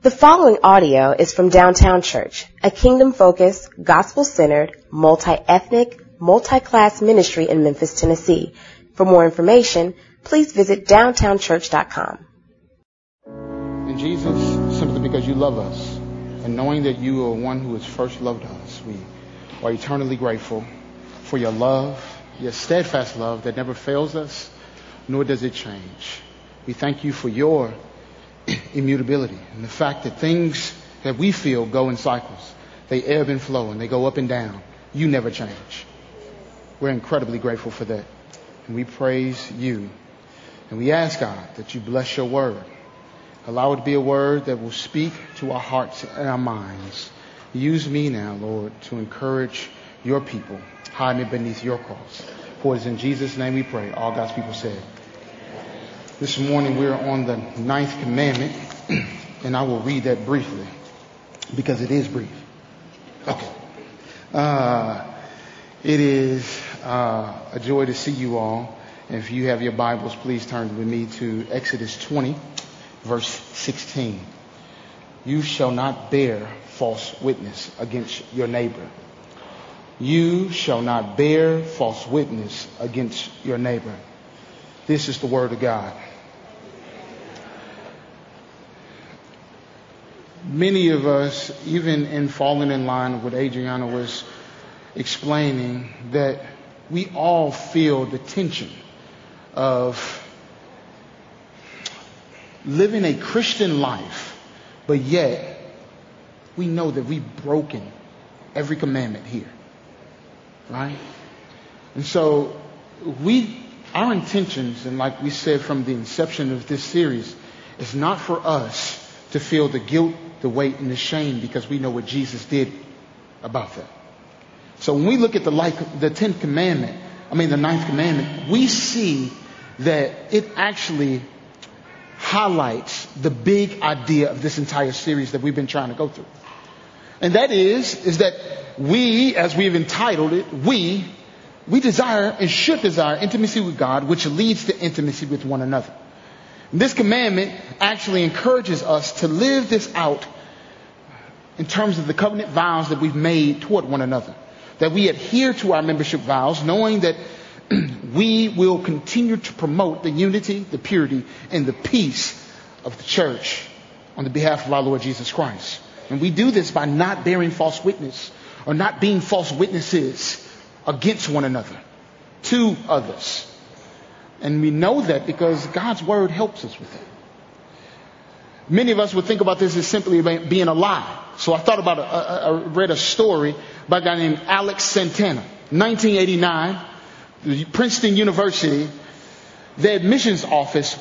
The following audio is from Downtown Church, a kingdom-focused, gospel-centered, multi-ethnic, multi-class ministry in Memphis, Tennessee. For more information, please visit downtownchurch.com. And Jesus, simply because you love us, and knowing that you are one who has first loved us, we are eternally grateful for your love, your steadfast love that never fails us, nor does it change. We thank you for your immutability and the fact that things that we feel go in cycles. They ebb and flow and they go up and down. You never change. We're incredibly grateful for that. And we praise you. And we ask God that you bless your word. Allow it to be a word that will speak to our hearts and our minds. Use me now, Lord, to encourage your people. Hide me beneath your cross. For it is in Jesus' name we pray. All God's people said. This morning we're on the ninth commandment, and I will read that briefly because it is brief. Okay. Uh, it is uh, a joy to see you all. If you have your Bibles, please turn with me to Exodus 20, verse 16. You shall not bear false witness against your neighbor. You shall not bear false witness against your neighbor. This is the word of God. Many of us, even in falling in line with what Adriana was explaining, that we all feel the tension of living a Christian life, but yet we know that we've broken every commandment here. Right? And so we, our intentions, and like we said from the inception of this series, is not for us to feel the guilt, the weight, and the shame because we know what Jesus did about that. So when we look at the like, the tenth commandment, I mean the ninth commandment, we see that it actually highlights the big idea of this entire series that we've been trying to go through. And that is, is that we, as we've entitled it, we, we desire and should desire intimacy with God, which leads to intimacy with one another. This commandment actually encourages us to live this out in terms of the covenant vows that we've made toward one another. That we adhere to our membership vows, knowing that we will continue to promote the unity, the purity, and the peace of the church on the behalf of our Lord Jesus Christ. And we do this by not bearing false witness or not being false witnesses against one another, to others. And we know that because God's word helps us with it. Many of us would think about this as simply being a lie. So I thought about, I read a story by a guy named Alex Santana. 1989, Princeton University, the admissions office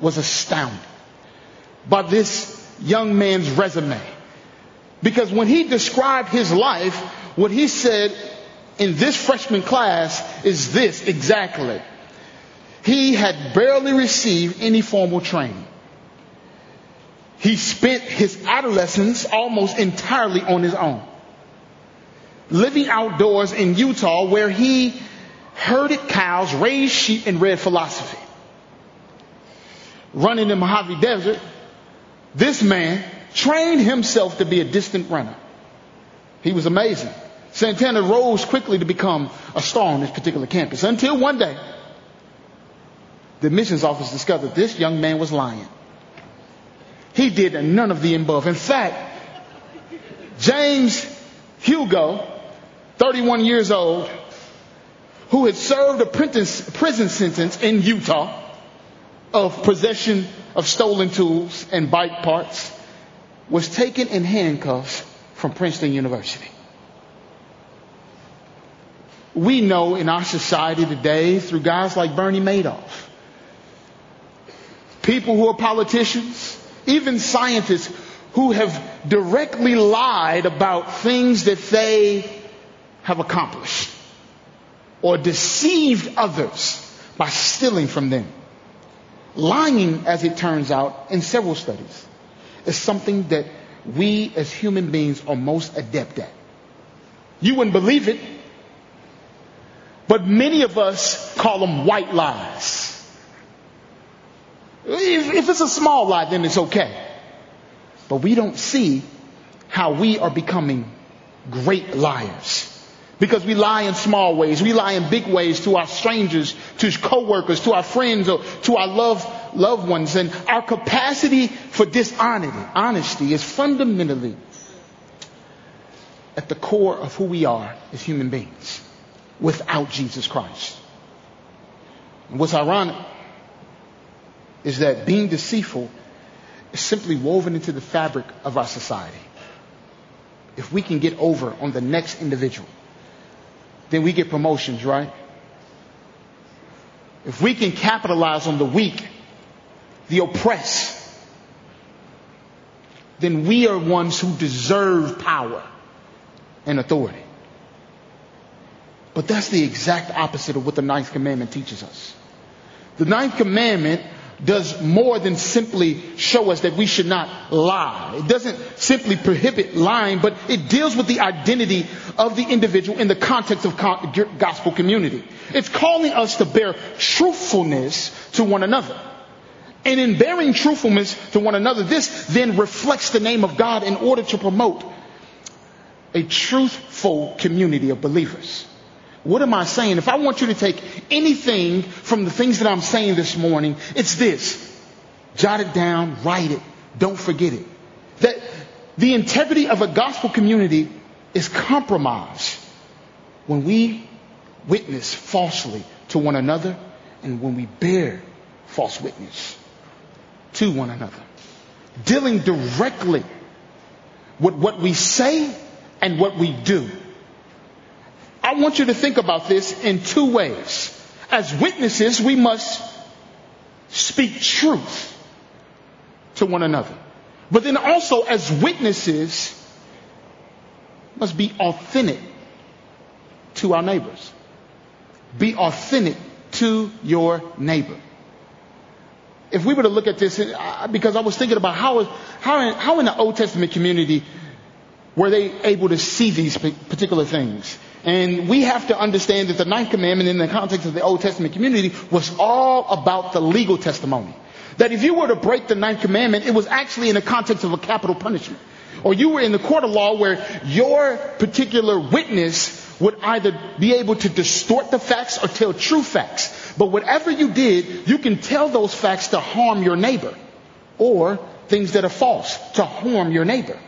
was astounded by this young man's resume. Because when he described his life, what he said in this freshman class is this exactly. He had barely received any formal training. He spent his adolescence almost entirely on his own. Living outdoors in Utah where he herded cows, raised sheep, and read philosophy. Running in Mojave Desert, this man trained himself to be a distant runner. He was amazing. Santana rose quickly to become a star on this particular campus until one day the admissions office discovered this young man was lying. He did none of the above. In fact, James Hugo, 31 years old, who had served a prison sentence in Utah of possession of stolen tools and bike parts, was taken in handcuffs from Princeton University. We know in our society today through guys like Bernie Madoff people who are politicians, even scientists who have directly lied about things that they have accomplished or deceived others by stealing from them. Lying, as it turns out, in several studies, is something that we as human beings are most adept at. You wouldn't believe it, but many of us call them white lies. If, if it's a small lie, then it's okay. but we don't see how we are becoming great liars. Because we lie in small ways. We lie in big ways to our strangers, to coworkers, to our friends, or to our love, loved ones. And our capacity for dishonesty honesty is fundamentally at the core of who we are as human beings without Jesus Christ. And what's ironic is that being deceitful is simply woven into the fabric of our society. If we can get over on the next individual, then we get promotions, right? If we can capitalize on the weak, the oppressed, then we are ones who deserve power and authority. But that's the exact opposite of what the ninth commandment teaches us. The ninth commandment does more than simply show us that we should not lie. It doesn't simply prohibit lying, but it deals with the identity of the individual in the context of gospel community. It's calling us to bear truthfulness to one another. And in bearing truthfulness to one another, this then reflects the name of God in order to promote a truthful community of believers. What am I saying? If I want you to take anything from the things that I'm saying this morning, it's this. Jot it down, write it, don't forget it. That the integrity of a gospel community is compromised when we witness falsely to one another and when we bear false witness to one another. Dealing directly with what we say and what we do. I want you to think about this in two ways. As witnesses, we must speak truth to one another. But then also as witnesses, must be authentic to our neighbors. Be authentic to your neighbor. If we were to look at this, because I was thinking about how, how, how in the Old Testament community were they able to see these particular things? And we have to understand that the ninth commandment in the context of the Old Testament community was all about the legal testimony. That if you were to break the ninth commandment, it was actually in the context of a capital punishment. Or you were in the court of law where your particular witness would either be able to distort the facts or tell true facts. But whatever you did, you can tell those facts to harm your neighbor or things that are false to harm your neighbor.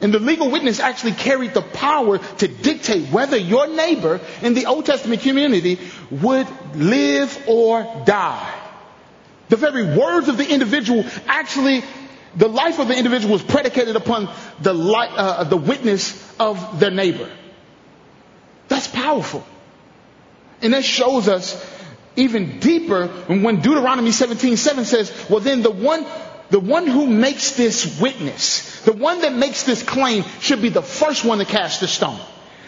And the legal witness actually carried the power to dictate whether your neighbor in the Old Testament community would live or die. The very words of the individual actually, the life of the individual was predicated upon the, light, uh, the witness of their neighbor. That's powerful. And that shows us even deeper when Deuteronomy 17, 7 says, well then the one the one who makes this witness, the one that makes this claim should be the first one to cast the stone.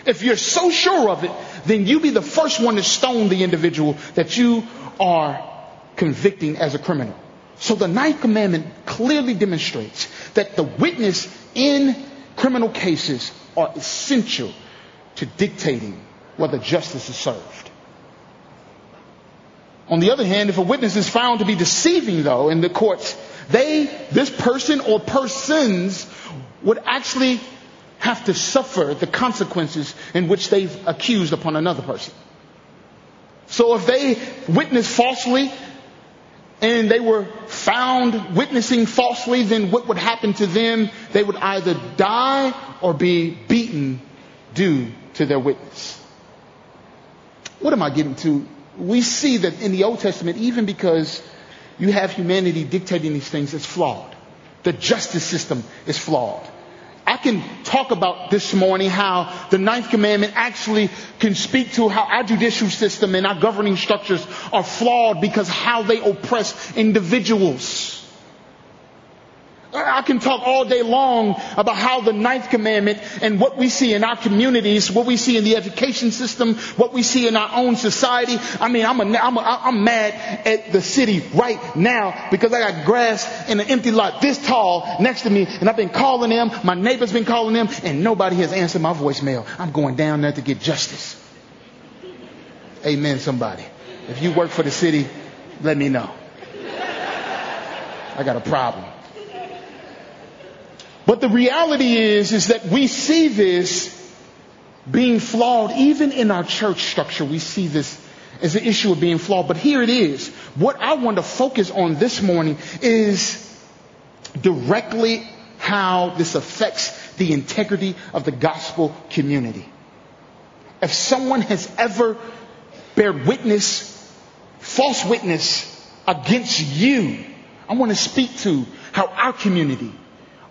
If you're so sure of it, then you be the first one to stone the individual that you are convicting as a criminal. So the ninth commandment clearly demonstrates that the witness in criminal cases are essential to dictating whether justice is served. On the other hand, if a witness is found to be deceiving though in the courts, they, this person or persons would actually have to suffer the consequences in which they've accused upon another person. So if they witnessed falsely and they were found witnessing falsely, then what would happen to them? They would either die or be beaten due to their witness. What am I getting to? We see that in the Old Testament, even because you have humanity dictating these things is flawed. The justice system is flawed. I can talk about this morning how the ninth commandment actually can speak to how our judicial system and our governing structures are flawed because how they oppress individuals. I can talk all day long about how the ninth commandment and what we see in our communities, what we see in the education system, what we see in our own society. I mean, I'm, a, I'm, a, I'm mad at the city right now because I got grass in an empty lot this tall next to me and I've been calling them. My neighbor's been calling them and nobody has answered my voicemail. I'm going down there to get justice. Amen, somebody. If you work for the city, let me know. I got a problem. But the reality is, is that we see this being flawed even in our church structure. We see this as an issue of being flawed. But here it is. What I want to focus on this morning is directly how this affects the integrity of the gospel community. If someone has ever bear witness, false witness against you, I want to speak to how our community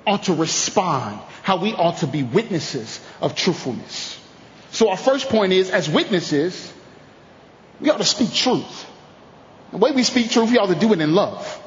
ought to respond, how we ought to be witnesses of truthfulness. So our first point is, as witnesses, we ought to speak truth. The way we speak truth, we ought to do it in love.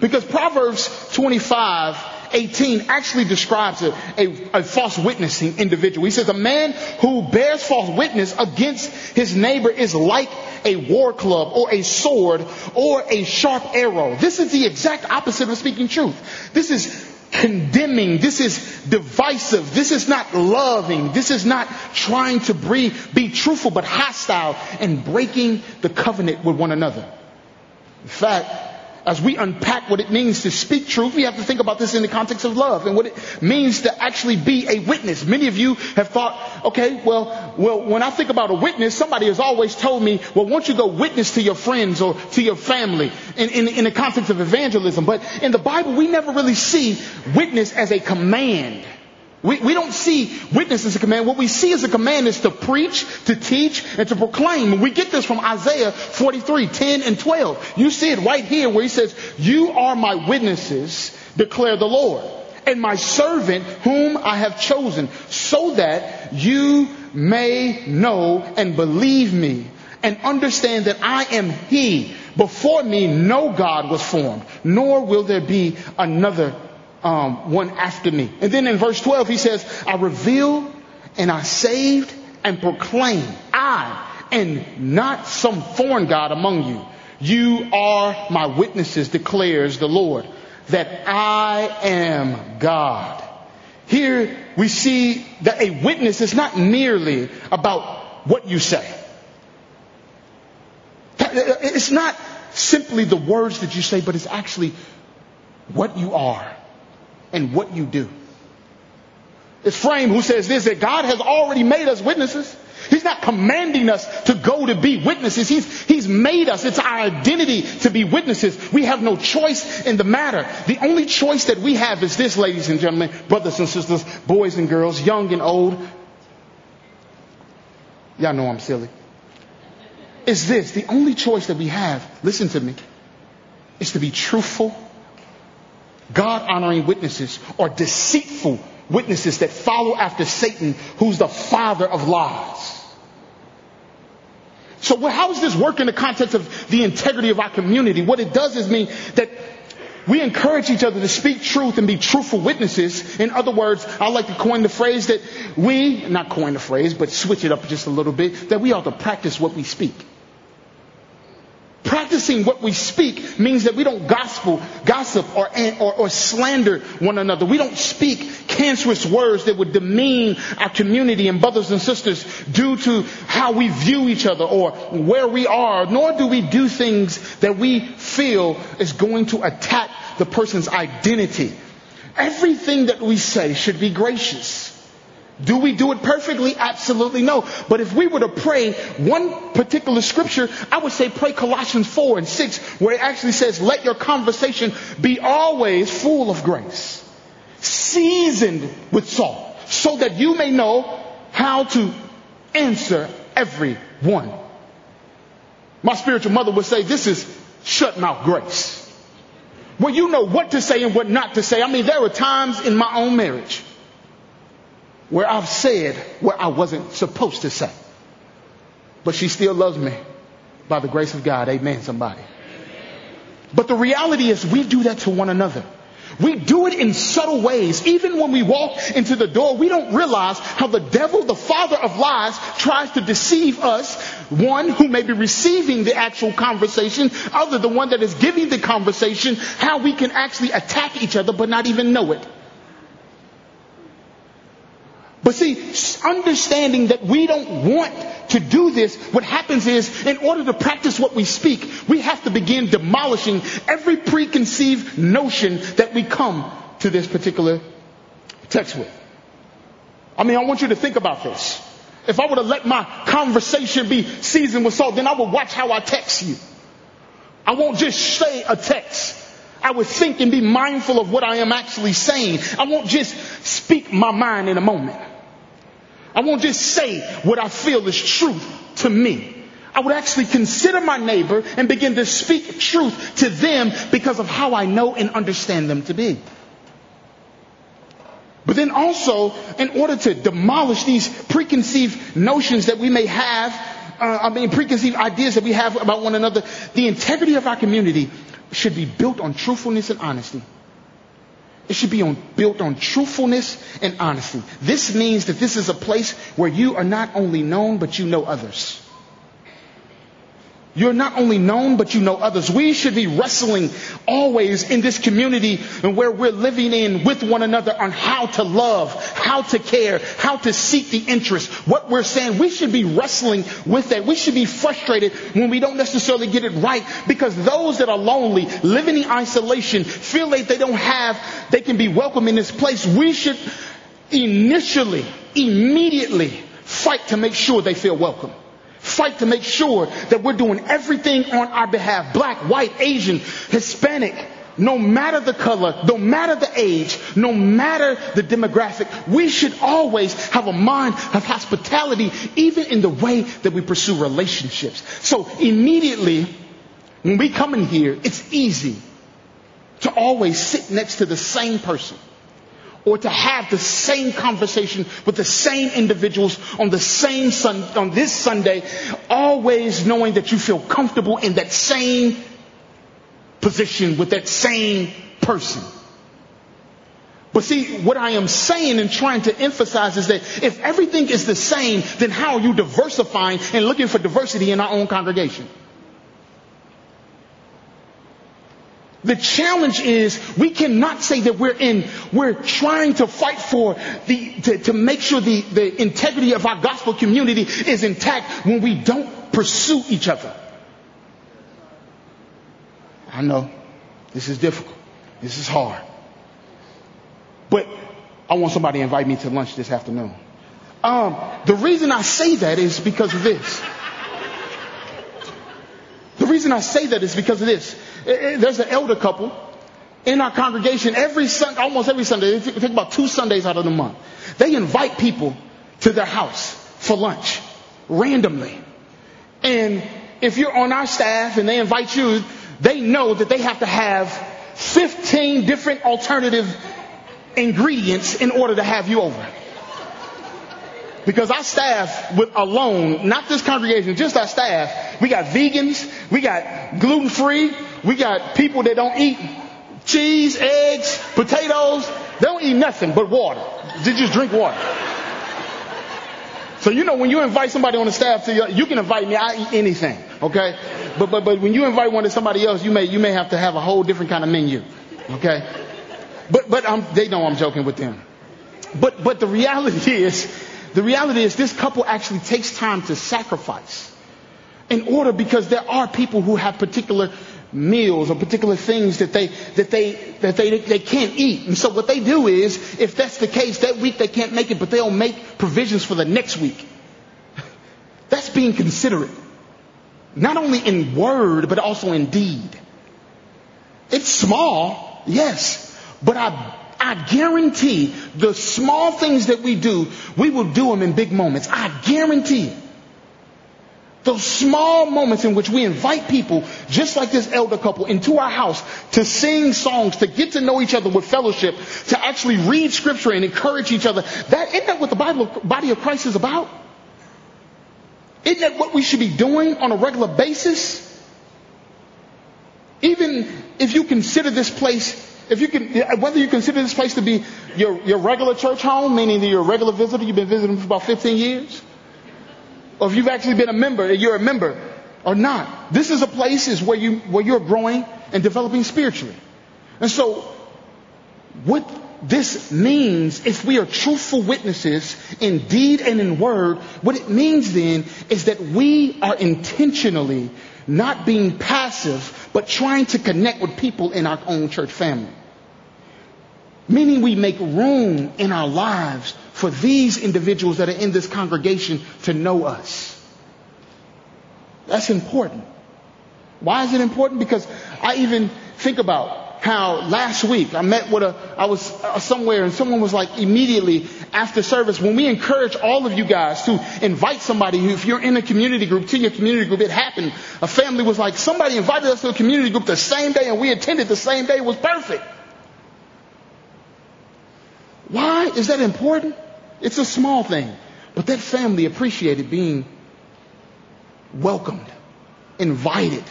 Because Proverbs 25, 18 actually describes a, a, a, false witnessing individual. He says, a man who bears false witness against his neighbor is like a war club or a sword or a sharp arrow. This is the exact opposite of speaking truth. This is condemning. This is divisive. This is not loving. This is not trying to be, truthful but hostile and breaking the covenant with one another. In fact, as we unpack what it means to speak truth, we have to think about this in the context of love and what it means to actually be a witness. Many of you have thought, okay, well, well, when I think about a witness, somebody has always told me, well, won't you go witness to your friends or to your family in, in, in the context of evangelism? But in the Bible, we never really see witness as a command. We, we don't see witness as a command. What we see as a command is to preach, to teach, and to proclaim. And we get this from Isaiah 43, 10 and 12. You see it right here where he says, You are my witnesses, declare the Lord, and my servant whom I have chosen, so that you may know and believe me and understand that I am he. Before me no God was formed, nor will there be another um, one after me. And then in verse 12, he says, I revealed and I saved and proclaimed, I and not some foreign God among you. You are my witnesses, declares the Lord, that I am God. Here we see that a witness is not merely about what you say. It's not simply the words that you say, but it's actually what you are and what you do. It's Frame who says this, that God has already made us witnesses. He's not commanding us to go to be witnesses. He's, he's made us. It's our identity to be witnesses. We have no choice in the matter. The only choice that we have is this, ladies and gentlemen, brothers and sisters, boys and girls, young and old. Y'all know I'm silly. Is this. The only choice that we have, listen to me, is to be truthful God honoring witnesses are deceitful witnesses that follow after Satan, who's the father of lies. So how does this work in the context of the integrity of our community? What it does is mean that we encourage each other to speak truth and be truthful witnesses. In other words, I like to coin the phrase that we, not coin the phrase, but switch it up just a little bit, that we ought to practice what we speak. Practicing what we speak means that we don't gospel, gossip or, or, or, slander one another. We don't speak cancerous words that would demean our community and brothers and sisters due to how we view each other or where we are, nor do we do things that we feel is going to attack the person's identity. Everything that we say should be gracious. Do we do it perfectly? Absolutely no. But if we were to pray one particular scripture, I would say pray Colossians 4 and 6, where it actually says, let your conversation be always full of grace, seasoned with salt, so that you may know how to answer everyone. My spiritual mother would say, this is shut mouth grace. Where you know what to say and what not to say. I mean, there were times in my own marriage where I've said what I wasn't supposed to say. But she still loves me by the grace of God. Amen, somebody. But the reality is we do that to one another. We do it in subtle ways. Even when we walk into the door, we don't realize how the devil, the father of lies, tries to deceive us. One who may be receiving the actual conversation, other the one that is giving the conversation, how we can actually attack each other but not even know it. But see, understanding that we don't want to do this, what happens is, in order to practice what we speak, we have to begin demolishing every preconceived notion that we come to this particular text with. I mean, I want you to think about this. If I were to let my conversation be seasoned with salt, then I would watch how I text you. I won't just say a text. I would think and be mindful of what I am actually saying. I won't just speak my mind in a moment. I won't just say what I feel is truth to me. I would actually consider my neighbor and begin to speak truth to them because of how I know and understand them to be. But then also, in order to demolish these preconceived notions that we may have, uh, I mean, preconceived ideas that we have about one another, the integrity of our community should be built on truthfulness and honesty. It should be on, built on truthfulness and honesty. This means that this is a place where you are not only known, but you know others. You're not only known, but you know others. We should be wrestling always in this community and where we're living in with one another on how to love, how to care, how to seek the interest. What we're saying, we should be wrestling with that. We should be frustrated when we don't necessarily get it right because those that are lonely, living in isolation, feel like they don't have, they can be welcome in this place. We should initially, immediately fight to make sure they feel welcome fight to make sure that we're doing everything on our behalf. Black, white, Asian, Hispanic, no matter the color, no matter the age, no matter the demographic, we should always have a mind of hospitality, even in the way that we pursue relationships. So immediately, when we come in here, it's easy to always sit next to the same person or to have the same conversation with the same individuals on the same sun, on this Sunday, always knowing that you feel comfortable in that same position with that same person. But see, what I am saying and trying to emphasize is that if everything is the same, then how are you diversifying and looking for diversity in our own congregation? The challenge is we cannot say that we're in, we're trying to fight for the, to, to make sure the, the integrity of our gospel community is intact when we don't pursue each other. I know this is difficult. This is hard. But I want somebody to invite me to lunch this afternoon. Um, the reason I say that is because of this. The reason I say that is because of this. Eh, eh, there's an elder couple in our congregation every Sunday, almost every Sunday. They take about two Sundays out of the month. They invite people to their house for lunch randomly. And if you're on our staff and they invite you, they know that they have to have 15 different alternative ingredients in order to have you over. Because our staff with alone, not this congregation, just our staff, we got vegans, we got gluten free, we got people that don't eat cheese, eggs, potatoes. They don't eat nothing but water. They just drink water. So you know when you invite somebody on the staff to you, you can invite me. I eat anything, okay? But but but when you invite one to somebody else, you may you may have to have a whole different kind of menu, okay? But but um, they know I'm joking with them. But but the reality is, the reality is this couple actually takes time to sacrifice in order because there are people who have particular meals or particular things that they that they that they they can't eat. And so what they do is, if that's the case, that week they can't make it, but they'll make provisions for the next week. That's being considerate. Not only in word, but also in deed. It's small, yes, but I I guarantee the small things that we do, we will do them in big moments. I guarantee it. Those small moments in which we invite people, just like this elder couple, into our house to sing songs, to get to know each other with fellowship, to actually read scripture and encourage each other. That, isn't that what the Bible, body of Christ is about? Isn't that what we should be doing on a regular basis? Even if you consider this place, if you can, whether you consider this place to be your, your regular church home, meaning that you're a regular visitor, you've been visiting for about 15 years, or if you've actually been a member, you're a member or not. This is a place is where you where you're growing and developing spiritually. And so what this means, if we are truthful witnesses in deed and in word, what it means then is that we are intentionally not being passive, but trying to connect with people in our own church family. Meaning we make room in our lives for these individuals that are in this congregation to know us. That's important. Why is it important? Because I even think about how last week I met with a, I was uh, somewhere and someone was like immediately after service, when we encourage all of you guys to invite somebody who, if you're in a community group, to your community group, it happened. A family was like, somebody invited us to a community group the same day and we attended the same day. It was perfect. Why is that important? It's a small thing, but that family appreciated being welcomed, invited.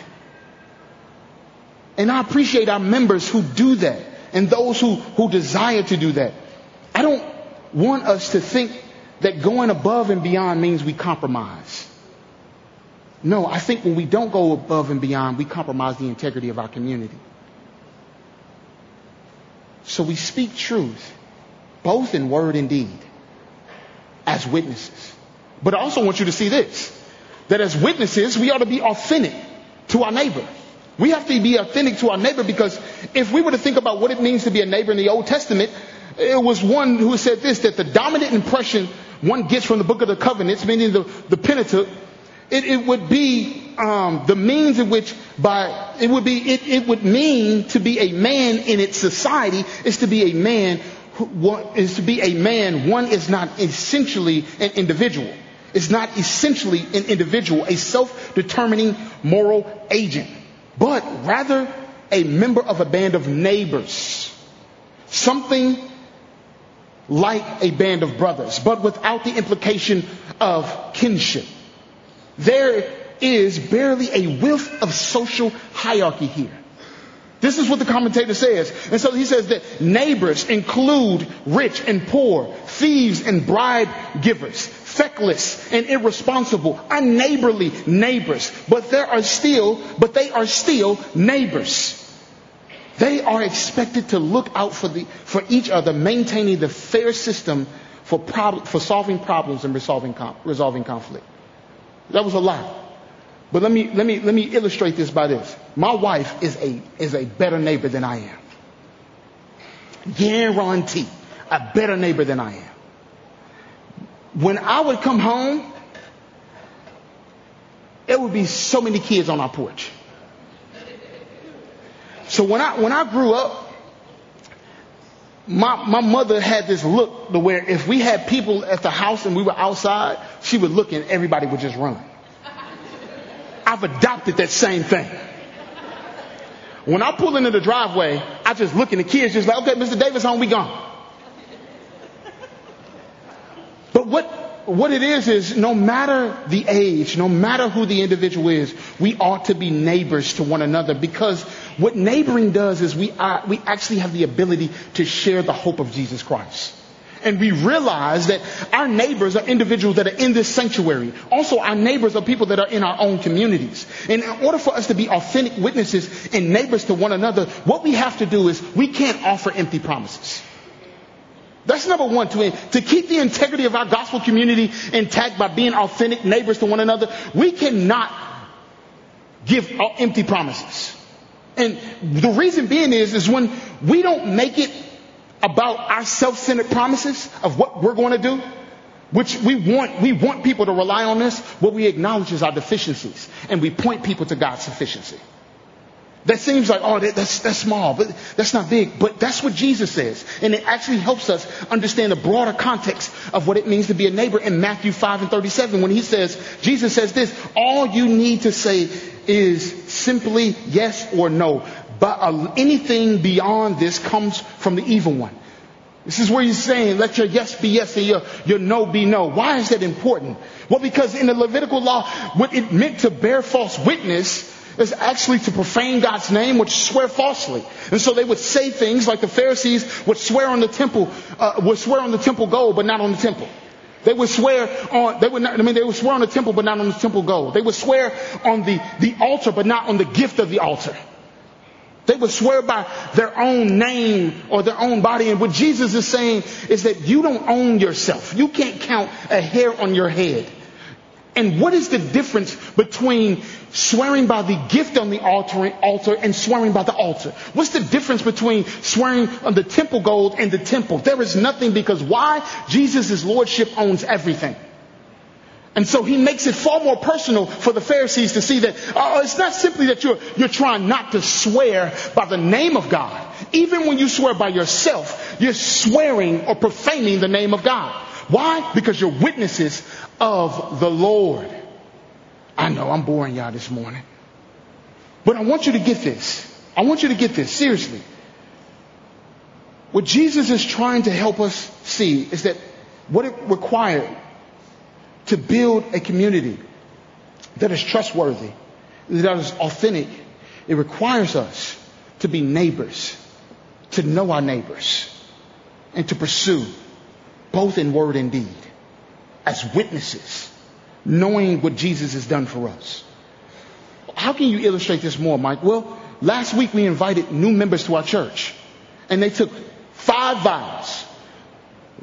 And I appreciate our members who do that and those who, who desire to do that. I don't want us to think that going above and beyond means we compromise. No, I think when we don't go above and beyond, we compromise the integrity of our community. So we speak truth, both in word and deed, as witnesses. But I also want you to see this that as witnesses, we ought to be authentic to our neighbor. We have to be authentic to our neighbor because if we were to think about what it means to be a neighbor in the Old Testament, it was one who said this, that the dominant impression one gets from the book of the covenants, meaning the, the Pentateuch, it, it would be um, the means in which by it would be it, it would mean to be a man in its society is to be a man is to be a man one is not essentially an individual is not essentially an individual, a self-determining moral agent, but rather a member of a band of neighbors. Something like a band of brothers, but without the implication of kinship. There is barely a whiff of social hierarchy here. This is what the commentator says. And so he says that neighbors include rich and poor, thieves and bribe givers, feckless and irresponsible, unneighborly neighbors. But there are still, but they are still neighbors. They are expected to look out for the, for each other, maintaining the fair system for prob- for solving problems and resolving, com- resolving conflict. That was a lot. But let me, let me, let me illustrate this by this. My wife is a, is a better neighbor than I am. Guarantee. A better neighbor than I am when I would come home, it would be so many kids on our porch. So when I when I grew up, my my mother had this look to where if we had people at the house and we were outside, she would look and everybody would just run. I've adopted that same thing. When I pull into the driveway, I just look and the kids just like, okay, Mr. Davis home, we gone. But what, what it is, is no matter the age, no matter who the individual is, we ought to be neighbors to one another because what neighboring does is we, are, we actually have the ability to share the hope of Jesus Christ. And we realize that our neighbors are individuals that are in this sanctuary. Also, our neighbors are people that are in our own communities. And in order for us to be authentic witnesses and neighbors to one another, what we have to do is we can't offer empty promises. That's number one, to, to keep the integrity of our gospel community intact by being authentic neighbors to one another. We cannot give empty promises. And the reason being is, is when we don't make it about our self-centered promises of what we're going to do, which we want, we want people to rely on us, what we acknowledge is our deficiencies. And we point people to God's sufficiency. That seems like, oh, that, that's, that's small, but that's not big. But that's what Jesus says. And it actually helps us understand the broader context of what it means to be a neighbor in Matthew 5 and 37 when he says, Jesus says this, all you need to say is simply yes or no. But anything beyond this comes from the evil one. This is where he's saying, let your yes be yes and your, your no be no. Why is that important? Well, because in the Levitical law, what it meant to bear false witness is actually to profane God's name, which swear falsely. And so they would say things like the Pharisees would swear on the temple, uh, would swear on the temple gold, but not on the temple. They would swear on, they would not, I mean, they would swear on the temple, but not on the temple gold. They would swear on the, the altar, but not on the gift of the altar. They would swear by their own name or their own body. And what Jesus is saying is that you don't own yourself. You can't count a hair on your head. And what is the difference between swearing by the gift on the altar, altar and swearing by the altar. What's the difference between swearing on the temple gold and the temple? There is nothing because why? Jesus' lordship owns everything. And so he makes it far more personal for the Pharisees to see that uh, it's not simply that you're, you're trying not to swear by the name of God. Even when you swear by yourself, you're swearing or profaning the name of God. Why? Because you're witnesses of the Lord. I know I'm boring y'all this morning. But I want you to get this. I want you to get this seriously. What Jesus is trying to help us see is that what it required to build a community that is trustworthy, that is authentic, it requires us to be neighbors, to know our neighbors, and to pursue both in word and deed as witnesses knowing what Jesus has done for us. How can you illustrate this more, Mike? Well, last week we invited new members to our church, and they took five vows.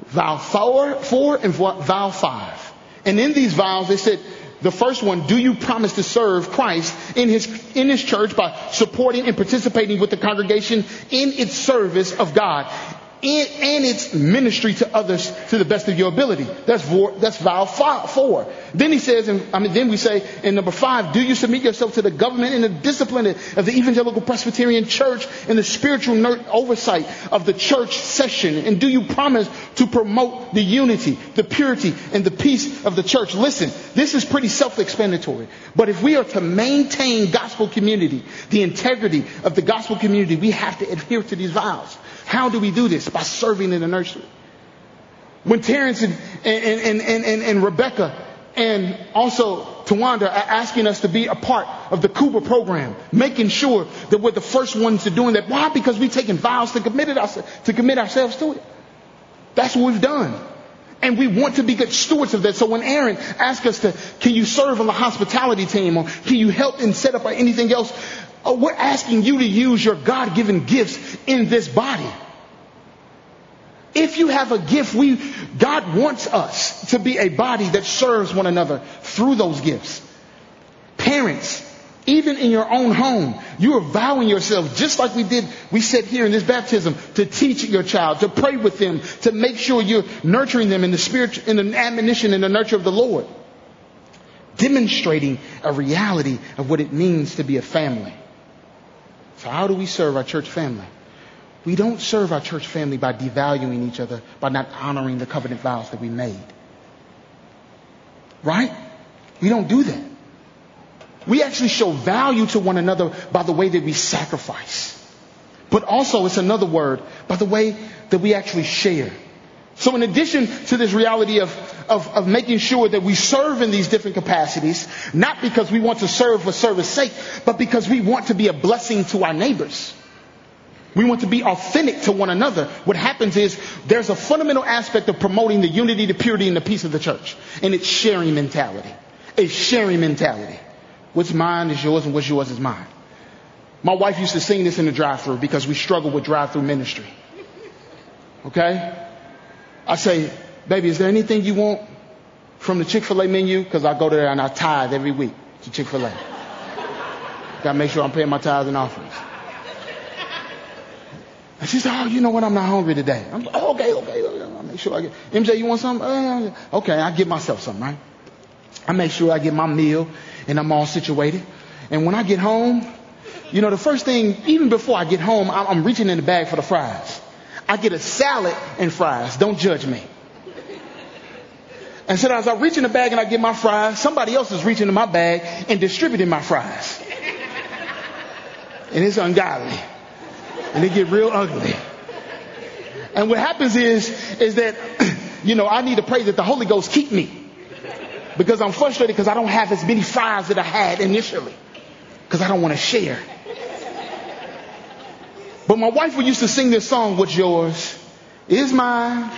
Vow four, four and vow five. And in these vows, they said, the first one, do you promise to serve Christ in his, in his church by supporting and participating with the congregation in its service of God? And its ministry to others to the best of your ability. That's that's vow five, four. Then he says, and I mean, then we say in number five, do you submit yourself to the government and the discipline of the Evangelical Presbyterian Church and the spiritual oversight of the church session? And do you promise to promote the unity, the purity, and the peace of the church? Listen, this is pretty self-explanatory. But if we are to maintain gospel community, the integrity of the gospel community, we have to adhere to these vows. How do we do this? By serving in the nursery. When Terrence and, and, and, and, and Rebecca and also Tawanda are asking us to be a part of the Kuba program, making sure that we're the first ones to doing that. Why? Because we've taken vows to commit, it, to commit ourselves to it. That's what we've done. And we want to be good stewards of that. So when Aaron asks us to, can you serve on the hospitality team or can you help and set up or anything else? Oh, we're asking you to use your God given gifts in this body. If you have a gift, we, God wants us to be a body that serves one another through those gifts. Parents, even in your own home, you are vowing yourself, just like we did, we said here in this baptism, to teach your child, to pray with them, to make sure you're nurturing them in the spirit, in the admonition and the nurture of the Lord. Demonstrating a reality of what it means to be a family. So how do we serve our church family? We don't serve our church family by devaluing each other, by not honoring the covenant vows that we made. Right? We don't do that. We actually show value to one another by the way that we sacrifice. But also, it's another word, by the way that we actually share. So in addition to this reality of, of, of, making sure that we serve in these different capacities, not because we want to serve for service sake, but because we want to be a blessing to our neighbors. We want to be authentic to one another. What happens is there's a fundamental aspect of promoting the unity, the purity, and the peace of the church. And it's sharing mentality. It's sharing mentality. What's mine is yours and what's yours is mine. My wife used to sing this in the drive-through because we struggle with drive-through ministry. Okay? I say, baby, is there anything you want from the Chick-fil-A menu? Because I go there and I tithe every week to Chick-fil-A. Got to make sure I'm paying my tithes and offerings. And she said, oh, you know what? I'm not hungry today. I'm like, oh, okay, okay, okay. I'll make sure I get, MJ, you want something? Uh, okay, I give myself something, right? I make sure I get my meal and I'm all situated. And when I get home, you know, the first thing, even before I get home, I'm reaching in the bag for the fries. I get a salad and fries. Don't judge me. And so as I reach in the bag and I get my fries, somebody else is reaching in my bag and distributing my fries. And it's ungodly. And it get real ugly. And what happens is, is that, you know, I need to pray that the Holy Ghost keep me. Because I'm frustrated because I don't have as many fries that I had initially. Because I don't want to share. But my wife would used to sing this song, What's Yours is Mine,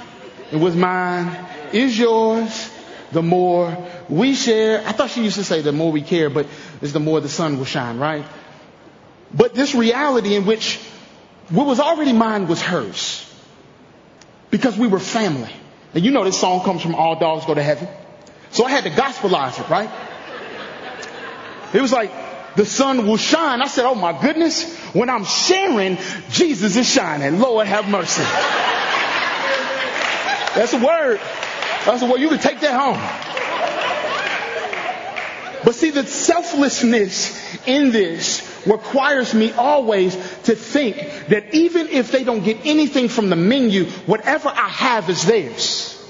It was Mine is Yours. The more we share, I thought she used to say the more we care, but it's the more the sun will shine, right? But this reality in which what was already mine was hers. Because we were family. And you know this song comes from All Dogs Go to Heaven. So I had to gospelize it, right? It was like, the sun will shine. I said, oh my goodness, when I'm sharing, Jesus is shining. Lord have mercy. That's a word. That's a word. You can take that home. But see, the selflessness in this requires me always to think that even if they don't get anything from the menu, whatever I have is theirs.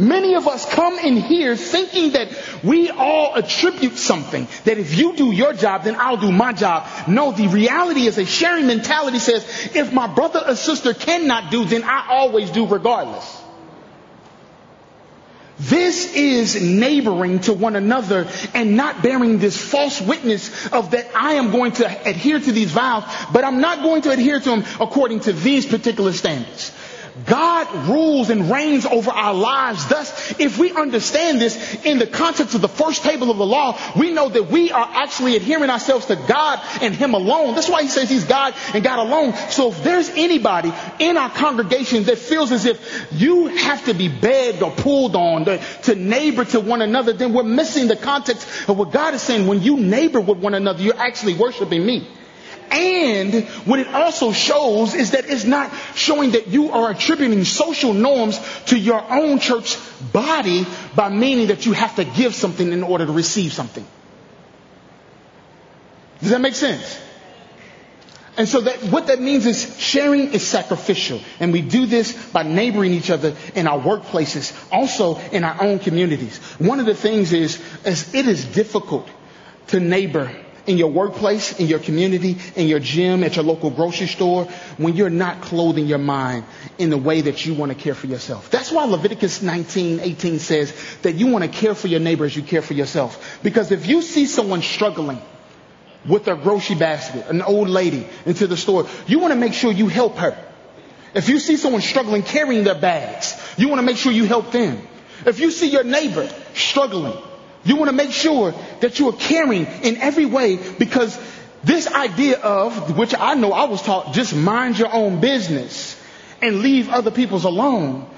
Many of us come in here thinking that we all attribute something. That if you do your job, then I'll do my job. No, the reality is a sharing mentality says, if my brother or sister cannot do, then I always do regardless. This is neighboring to one another and not bearing this false witness of that I am going to adhere to these vows, but I'm not going to adhere to them according to these particular standards. God rules and reigns over our lives. Thus, if we understand this in the context of the first table of the law, we know that we are actually adhering ourselves to God and Him alone. That's why He says He's God and God alone. So if there's anybody in our congregation that feels as if you have to be begged or pulled on to, to neighbor to one another, then we're missing the context of what God is saying. When you neighbor with one another, you're actually worshiping me. And what it also shows is that it's not showing that you are attributing social norms to your own church body by meaning that you have to give something in order to receive something. Does that make sense? And so that what that means is sharing is sacrificial. And we do this by neighboring each other in our workplaces, also in our own communities. One of the things is, is it is difficult to neighbor in your workplace, in your community, in your gym, at your local grocery store, when you're not clothing your mind in the way that you want to care for yourself. That's why Leviticus 19, 18 says that you want to care for your neighbor as you care for yourself. Because if you see someone struggling with their grocery basket, an old lady into the store, you want to make sure you help her. If you see someone struggling carrying their bags, you want to make sure you help them. If you see your neighbor struggling, you want to make sure that you are caring in every way because this idea of, which I know I was taught, just mind your own business and leave other people's alone,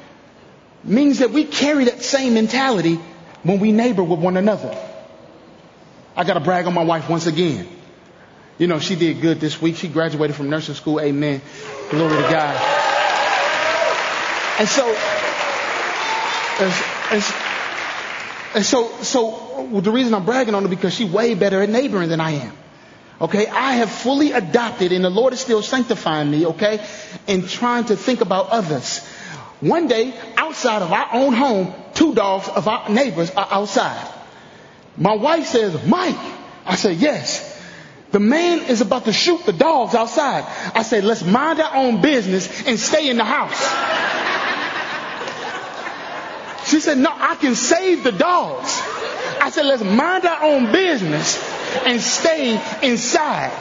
means that we carry that same mentality when we neighbor with one another. I got to brag on my wife once again. You know, she did good this week. She graduated from nursing school. Amen. Glory to God. And so, and, and and so, so the reason I'm bragging on her because she's way better at neighboring than I am. Okay, I have fully adopted, and the Lord is still sanctifying me. Okay, and trying to think about others. One day, outside of our own home, two dogs of our neighbors are outside. My wife says, "Mike," I said, "Yes." The man is about to shoot the dogs outside. I said, "Let's mind our own business and stay in the house." She said, no, I can save the dogs. I said, let's mind our own business and stay inside.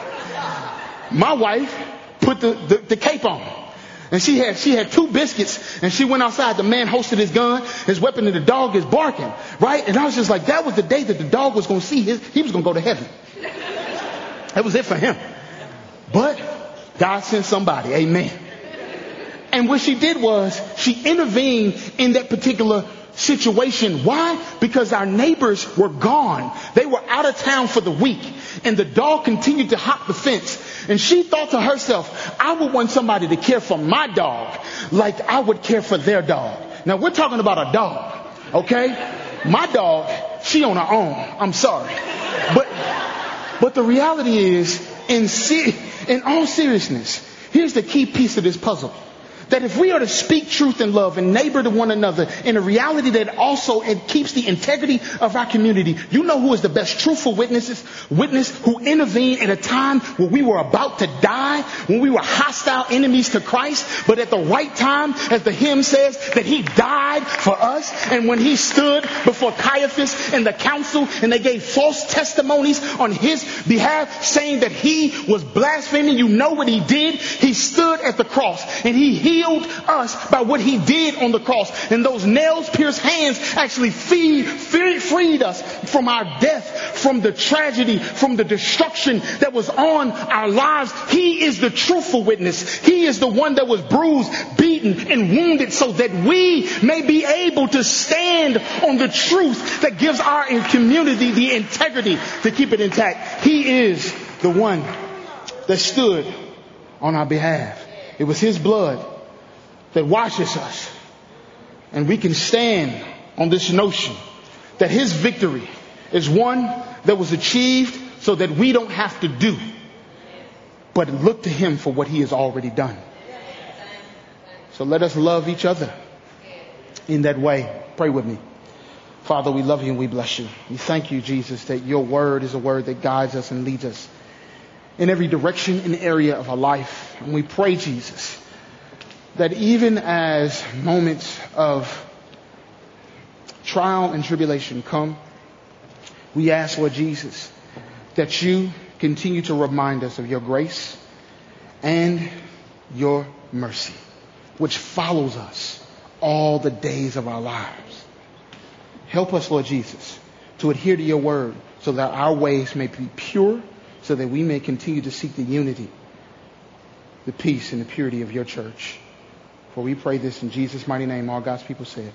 My wife put the, the, the cape on. And she had, she had two biscuits and she went outside. The man hosted his gun, his weapon, and the dog is barking, right? And I was just like, that was the day that the dog was going to see his, he was going to go to heaven. That was it for him. But God sent somebody. Amen. And what she did was she intervened in that particular situation. Why? Because our neighbors were gone. They were out of town for the week and the dog continued to hop the fence. And she thought to herself, I would want somebody to care for my dog like I would care for their dog. Now we're talking about a dog, okay? My dog, she on her own. I'm sorry. But, but the reality is, in, in all seriousness, here's the key piece of this puzzle that if we are to speak truth and love and neighbor to one another in a reality that also keeps the integrity of our community, you know who is the best truthful witnesses? Witness who intervened at a time when we were about to die, when we were hostile enemies to Christ, but at the right time, as the hymn says, that he died for us. And when he stood before Caiaphas and the council and they gave false testimonies on his behalf saying that he was blaspheming, you know what he did? He stood at the cross and he healed healed us by what he did on the cross. And those nails pierced hands actually feed, freed us from our death, from the tragedy, from the destruction that was on our lives. He is the truthful witness. He is the one that was bruised, beaten, and wounded so that we may be able to stand on the truth that gives our community the integrity to keep it intact. He is the one that stood on our behalf. It was His blood that washes us. And we can stand on this notion that His victory is one that was achieved so that we don't have to do, but look to Him for what He has already done. So let us love each other in that way. Pray with me. Father, we love you and we bless you. We thank you, Jesus, that your word is a word that guides us and leads us in every direction and area of our life. And we pray, Jesus, that even as moments of trial and tribulation come, we ask, Lord Jesus, that you continue to remind us of your grace and your mercy, which follows us all the days of our lives. Help us, Lord Jesus, to adhere to your word so that our ways may be pure so that we may continue to seek the unity, the peace, and the purity of your church. For we pray this in Jesus' mighty name. All God's people said.